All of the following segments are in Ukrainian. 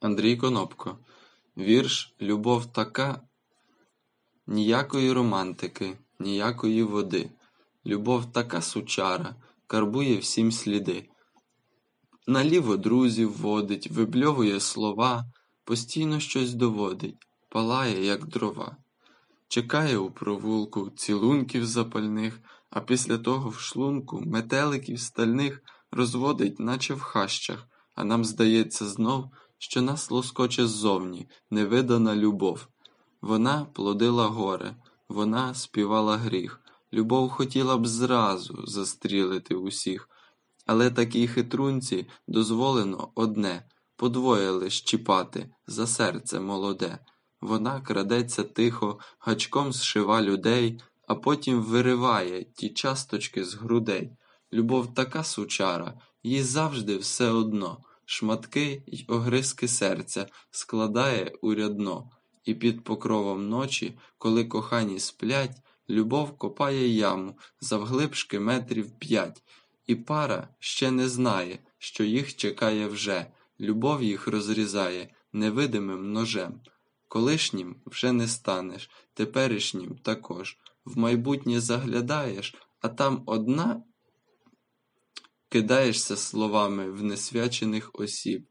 Андрій Конопко. Вірш Любов така. Ніякої романтики, ніякої води. Любов така сучара, карбує всім сліди. Наліво друзів водить, вибльовує слова, постійно щось доводить, палає, як дрова. Чекає у провулку цілунків запальних, а після того в шлунку метеликів стальних розводить, наче в хащах, а нам здається знов, що нас лоскоче ззовні невидана любов. Вона плодила горе, вона співала гріх, любов хотіла б зразу застрілити усіх, але такій хитрунці дозволено одне подвоє лиш чіпати за серце молоде. Вона крадеться тихо, гачком зшива людей, а потім вириває ті часточки з грудей. Любов така сучара, їй завжди все одно, шматки й огризки серця складає у рядно, і під покровом ночі, коли кохані сплять, любов копає яму завглибшки метрів п'ять, і пара ще не знає, що їх чекає вже, любов їх розрізає невидимим ножем. Колишнім вже не станеш, теперішнім також. В майбутнє заглядаєш, а там одна кидаєшся словами в несвячених осіб.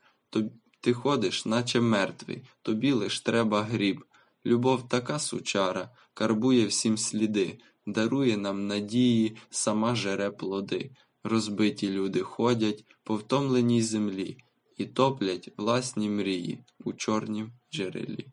Ти ходиш, наче мертвий, тобі лиш треба гріб. Любов така сучара, карбує всім сліди, дарує нам надії, сама жере плоди. Розбиті люди ходять по втомленій землі і топлять власні мрії у чорнім джерелі.